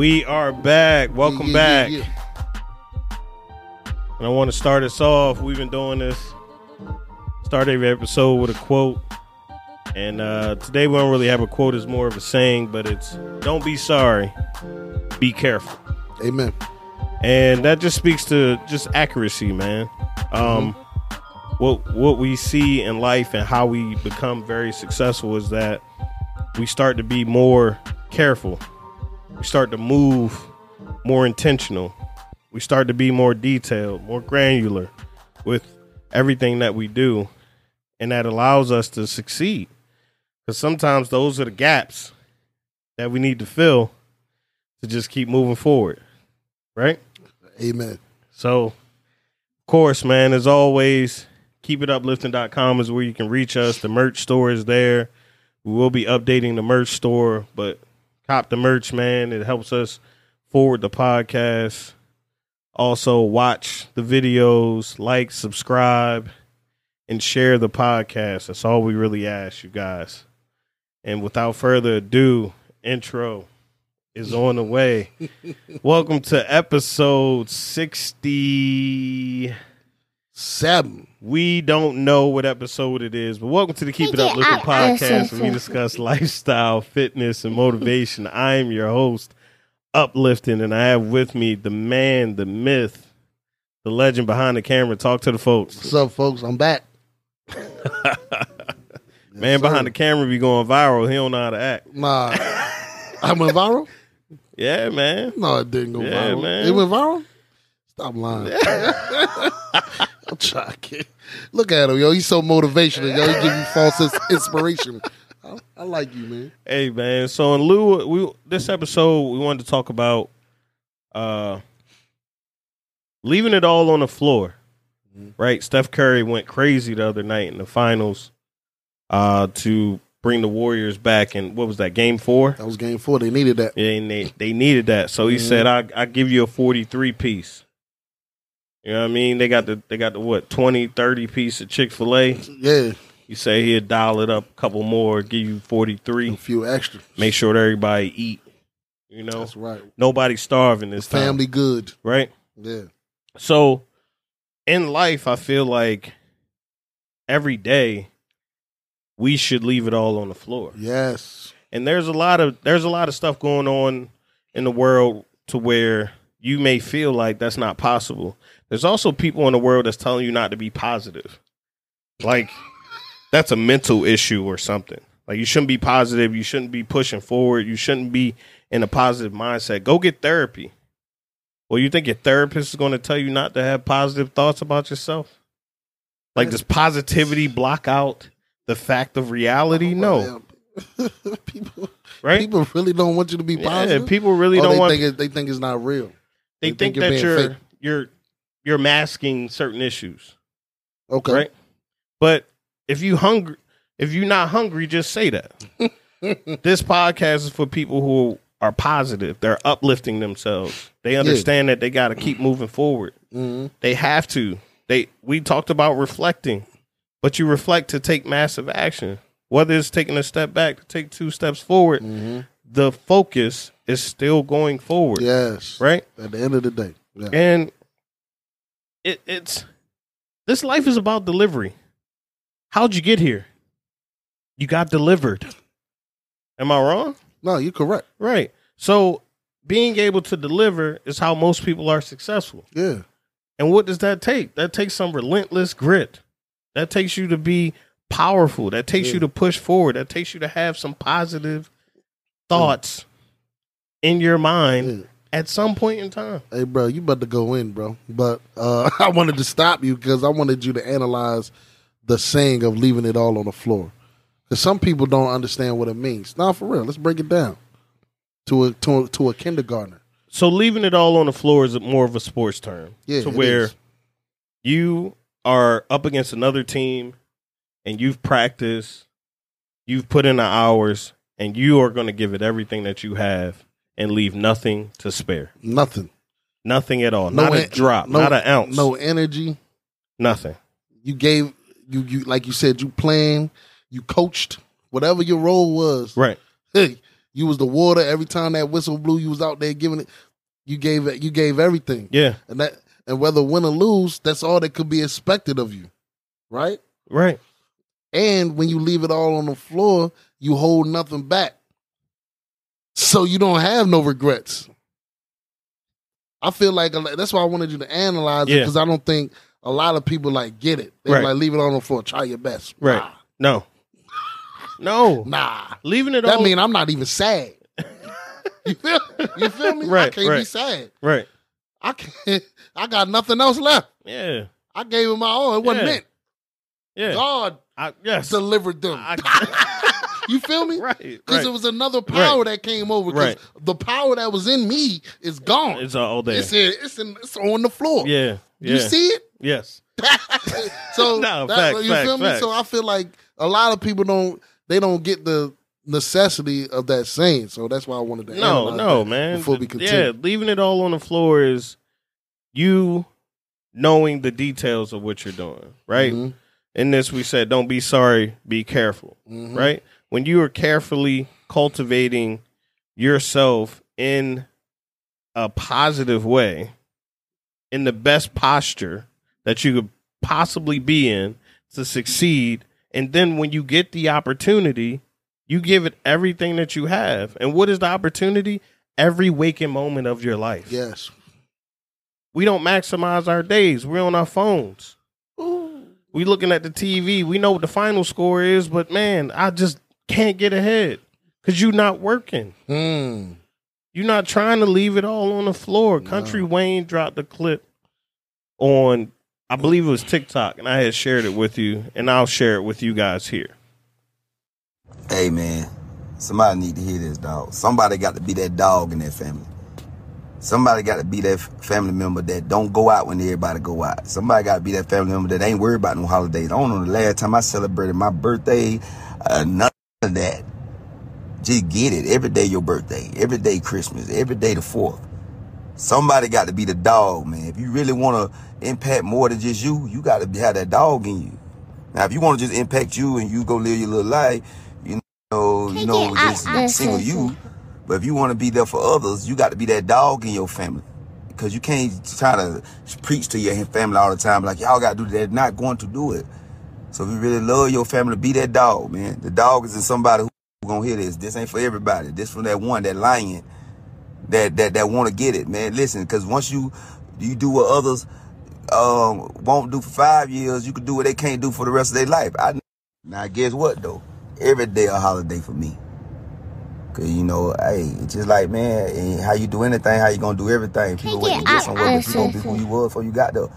We are back. Welcome Yeah, yeah, back. yeah, And I want to start us off. We've been doing this. Start every episode with a quote. And uh, today we don't really have a quote, it's more of a saying, but it's don't be sorry, be careful. Amen. And that just speaks to just accuracy, man. Um, what what we see in life and how we become very successful is that we start to be more careful. We start to move more intentional. We start to be more detailed, more granular with everything that we do, and that allows us to succeed. Because sometimes those are the gaps that we need to fill to just keep moving forward, right? Amen. So, of course, man, as always, keep it keepituplifting.com is where you can reach us. The merch store is there. We will be updating the merch store, but cop the merch, man. It helps us forward the podcast. Also, watch the videos, like, subscribe, and share the podcast. That's all we really ask you guys. And without further ado, intro is on the way. Welcome to episode 60. Seven. We don't know what episode it is, but welcome to the Keep It Uplifting podcast where we discuss lifestyle, fitness, and motivation. I am your host, Uplifting, and I have with me the man, the myth, the legend behind the camera. Talk to the folks. What's up, folks? I'm back. Man behind the camera be going viral. He don't know how to act. Nah. I went viral? Yeah, man. No, it didn't go Yeah, viral. man. It went viral? Stop lying. I'm to. Look at him, yo. He's so motivational, yo. He give you false inspiration. I, I like you, man. Hey man, so in lieu, we this episode we wanted to talk about uh leaving it all on the floor. Mhm. Right? Steph Curry went crazy the other night in the finals uh to bring the Warriors back in what was that game 4? That was game four. They needed that. Yeah, and they they needed that. So he Mhm. said I I give you a 43 piece. You know what I mean? They got the they got the what 20 30 piece of Chick-fil-A. Yeah. You say he'd dial it up a couple more, give you 43 A few extra. make sure that everybody eat. You know, That's right. nobody's starving this time, Family good. right? Yeah. So, in life, I feel like every day we should leave it all on the floor. Yes. And there's a lot of there's a lot of stuff going on in the world to where you may feel like that's not possible. There's also people in the world that's telling you not to be positive. Like that's a mental issue or something. Like you shouldn't be positive, you shouldn't be pushing forward, you shouldn't be in a positive mindset. Go get therapy. Well, you think your therapist is going to tell you not to have positive thoughts about yourself? Like does positivity block out the fact of reality? No, people, right? people really don't want you to be Yeah, positive. people really Or don't they want. think it, they think it's not real. they, they think, think that you're you're you're masking certain issues, Okay. right? But if you hungry, if you're not hungry, just say that. this podcast is for people who are positive. They're uplifting themselves. They understand that they got to keep moving forward. hmm They have to. They we talked about reflecting, but you reflect to take massive action. Whether it's taking a step back to take two steps forward, hmm the focus is still going forward, Yes. right? At the end of the day. Yeah. And it, it's this life is about delivery. How'd you get here? You got delivered. Am I wrong? No, you're correct. Right. So being able to deliver is how most people are successful. Yeah. And what does that take? That takes some relentless grit. That takes you to be powerful. That takes Yeah. you to push forward. That takes you to have some positive thoughts in your mind yeah. At some point in time. Hey, bro, you about to go in, bro. But uh, I wanted to stop you because I wanted you to analyze the saying of leaving it all on the floor. Because some people don't understand what it means. Now, for real, let's break it down to a to a, to a kindergartner. So leaving it all on the floor is more of a sports term. Yeah, to where is. you are up against another team and you've practiced, you've put in the hours, and you are going to give it everything that you have and leave nothing to spare. nothing, Nothing at all. No not a drop, no- not an ounce. no energy. Nothing. You gave you you like you said you planned, you coached whatever your role was. Right. Hey, You was the water. Every time that whistle blew, you was out there giving it. You gave it. You gave everything. Yeah. And that and whether win or lose, that's all that could be expected of you, right? Right. And when you leave it all on the floor, you hold nothing back. So you don't have no regrets. I feel like that's why I wanted you to analyze it Yeah. because I don't think a lot of people like get it. They Right. like leave it on the floor. Try your best. Right. No. No. Nah. nah. Leaving it That all. mean I'm not even sad. you feel you feel me? I Right, can't be right. sad. right. I can't I got nothing else left. Yeah. I gave him my all. It wasn't Yeah. meant. Yeah. God I, yes. delivered them. I- you feel me? right. Because Right. it was another power Right. that came over. Because Right. the power that was in me is gone. It's all there. It's in, it's in, it's on the floor. yeah. Yeah. You see it? Yes. so No, that- facts, you facts, feel me? So I feel like a lot of people don't they don't get the necessity of that saying. So that's why I wanted to No, no, man. Before we continue, Yeah, leaving it all on the floor is you knowing the details of what you're doing, right? Mhm. In this, we said, don't be sorry, be careful, Mhm. right? When you are carefully cultivating yourself in a positive way, in the best posture that you could possibly be in to succeed, and then when you get the opportunity, you give it everything that you have. And what is the opportunity? Every waking moment of your life. Yes. We don't maximize our days. We're on our phones. Ooh. We looking at the TV. We know what the final score is, but man, I just can't get ahead because you're not working. Mm. You're not trying to leave it all on the floor. Country Wayne dropped a clip on, I believe it was TikTok, and I had shared it with you, and I'll share it with you guys here. Hey man, somebody need to hear this dog. Somebody got to be that dog in that family. Somebody got to be that family member that don't go out when everybody go out. Somebody got to be that family member that ain't worried about no holidays. I don't know the last time I celebrated my birthday, uh, none of that. Just get it. Every day your birthday. Every day Christmas. Every day the fourth. Somebody got to be the dog, man. If you really want to impact more than just you, you got to have that dog in you. Now, if you want to just impact you and you go live your little life, you know, you know, just single you. But if you want to be there for others, you got to be that dog in your family. Because you can't try to preach to your family all the time, like, y'all got to do that. They're not going to do it. So if you really love your family, be that dog, man. The dog is in somebody who gonna hear this. This ain't for everybody. This from that one, that lion, that that that want to get it, man. Listen, because once you you do what others um won't do for five years, you can do what they can't do for the rest of their life. I now guess what though? Every day a holiday for me. Cause you know, hey, it's just like man, how you do anything, how you gonna do everything. People Take wait it to get out, somewhere, but you gonna be who you was before you got there.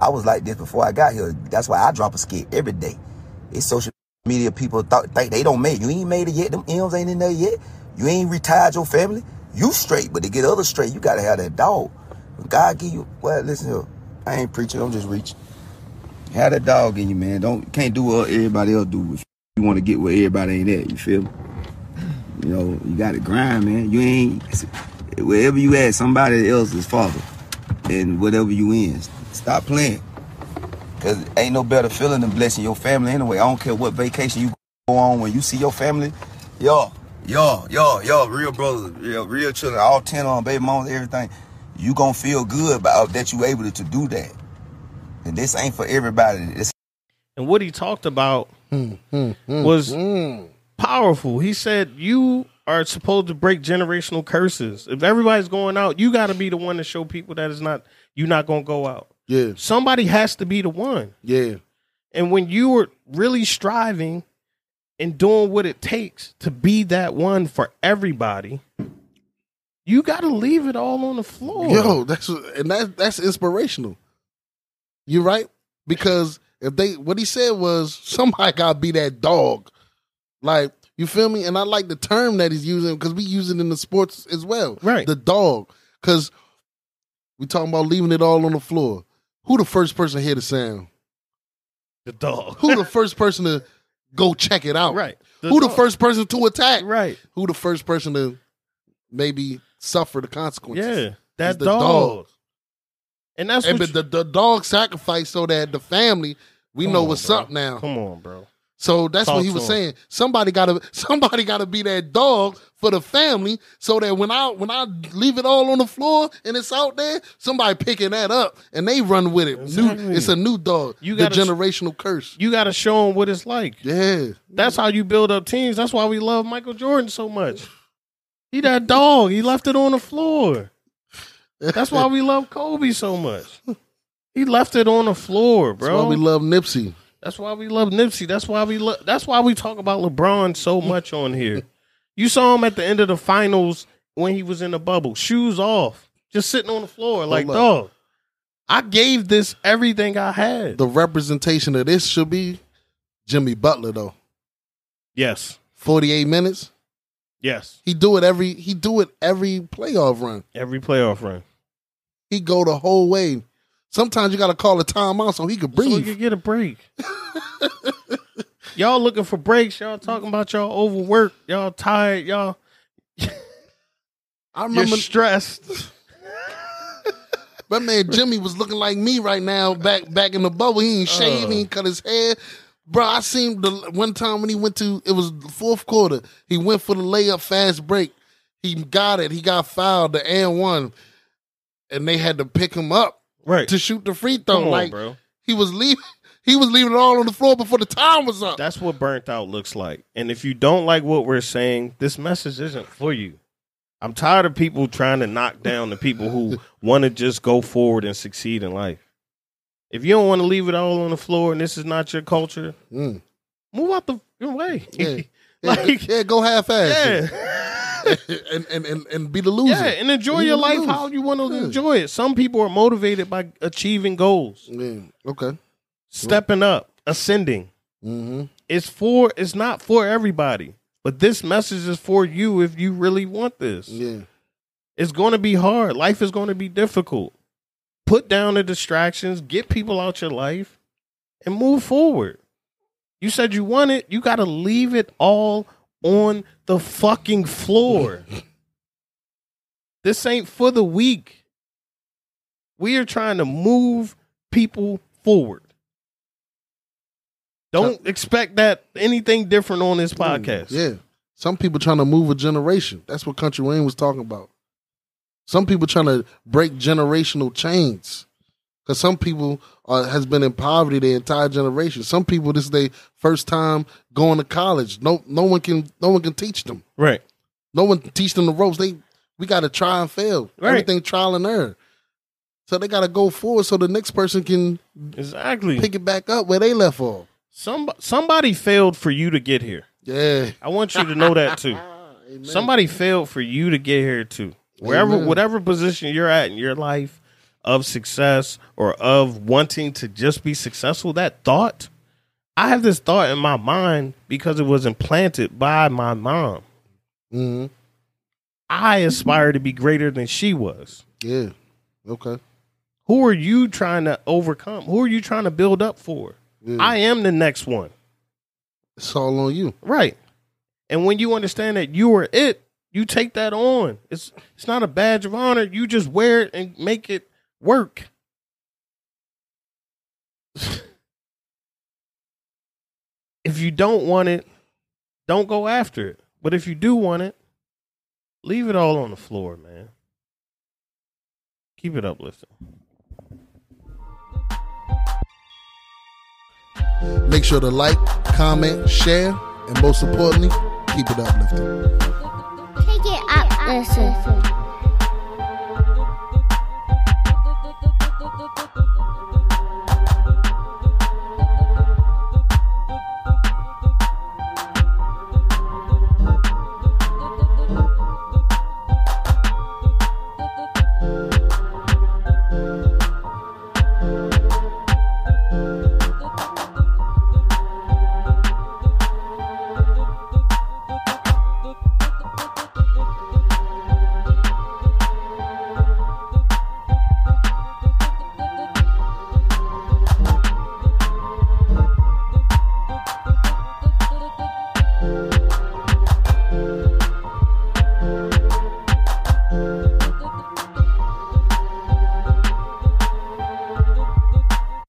I was like this before I got here. That's why I drop a skit every day. It's social media people thought think they don't make. You ain't made it yet. Them M's ain't in there yet. You ain't retired your family. You straight, but to get others straight, you gotta have that dog. God give you well, listen here. I ain't preaching, I'm just reaching. Have that dog in you, man. Don't can't do what everybody else do. If you want to get where everybody ain't at, you feel me? You know, you got to grind, man. You ain't wherever you at, somebody else is father, and whatever you in, stop playing. Cause ain't no better feeling than blessing your family anyway. I don't care what vacation you go on when you see your family, yo, yo, yo, yo, real brothers, real, real children, all ten on baby moms, everything. You gonna feel good about that you able to do that. And this ain't for everybody. It's And what he talked about Hmm, hmm, hmm, was hmm. powerful. He said you are supposed to break generational curses. If everybody's going out, you got to be the one to show people that it's not you're not going to go out. Yeah, Somebody has to be the one. yeah. And when you are really striving and doing what it takes to be that one for everybody, you got to leave it all on the floor. Yo, that's and that that's inspirational. You right? Because if they what he said was somebody gotta be that dog. Like, you feel me? And I like the term that he's using because we use it in the sports as well. Right. The dog. Cause we talking about leaving it all on the floor. Who the first person to hear the sound? the dog. Who the first person to go check it out? right. Who the first person to attack? Right. Who the first person to maybe suffer the consequences? Yeah. That the dog. dog. And that's and but the, the dog sacrificed so that the family we Come know on, what's bro. up now. Come on, bro. So that's Talk what he was him. saying. Somebody gotta somebody gotta be that dog for the family so that when I when I leave it all on the floor and it's out there, somebody picking that up and they run with it. Exactly. New it's a new dog. You the gotta- generational curse. You got to show them what it's like. Yeah. That's how you build up teams. That's why we love Michael Jordan so much. He that dog. He left it on the floor. That's why we love Kobe so much. He left it on the floor, bro. That's why we love Nipsey. That's why we love Nipsey. That's why we love. That's why we talk about LeBron so much on here. You saw him at the end of the finals when he was in the bubble, shoes off, just sitting on the floor, like dog. I gave this everything I had. The representation of this should be Jimmy Butler though. yes, 48 minutes. yes. He do it every he do it every playoff run. Every playoff run, He go the whole way. Sometimes you got to call a timeout so he could breathe. so breathe. could get a break. y'all looking for breaks? Y'all talking about y'all overworked? Y'all tired? Y'all I you're remember stressed? that man Jimmy was looking like me right now back back in the bubble. He ain't shaved, he uh. ain't cut his hair. Bro, I seen the one time when he went to it was the fourth quarter. He went for the layup fast break. He got it. He got fouled the and one, and they had to pick him up Right. to shoot the free throw. Come on, like bro. he was leaving. He was leaving it all on the floor before the time was up. That's what burnt out looks like. And if you don't like what we're saying, this message isn't for you. I'm tired of people trying to knock down the people who want to just go forward and succeed in life. If you don't want to leave it all on the floor and this is not your culture, Mm. move out the way. Yeah. like, yeah, go half ass. yeah. and, and, and, and be the loser. Yeah, and enjoy You your life how you want to Yeah. enjoy it. Some people are motivated by achieving goals, Yeah. Okay. stepping up, ascending. Mm-hmm. it's for it's not for everybody but this message is for you if you really want this Yeah. it's going to be hard life is going to be difficult put down the distractions get people out your life and move forward you said you want it you got to leave it all on the fucking floor this ain't for the weak we are trying to move people forward don't expect that anything different on this mm, podcast. Yeah. Some people trying to move a generation. That's what Country Wayne was talking about. Some people trying to break generational chains. Because some people has been in poverty their entire generation. Some people this is their first time going to college. No, no one can, no one can teach them. Right. No one can teach them the ropes. They, we got to try and fail. Right. Everything trial and error. So they got to go forward so the next person can Exactly. pick it back up where they left off. Some somebody failed for you to get here. Yeah. I want you to know that too. Somebody failed for you to get here too. Wherever Amen. whatever position you're at in your life of success or of wanting to just be successful, that thought, I have this thought in my mind because it was implanted by my mom. hmm I aspire to be greater than she was. Yeah. Okay. Who are you trying to overcome? Who are you trying to build up for? Yeah. I am the next one. it's all on you. Right. And when you understand that you are it, you take that on. It's it's not a badge of honor. You just wear it and make it work. if you don't want it, don't go after it. But if you do want it, leave it all on the floor, man. Keep it uplifting. Make sure to like, comment, share, and most importantly, keep it uplifting. Take it up, listen.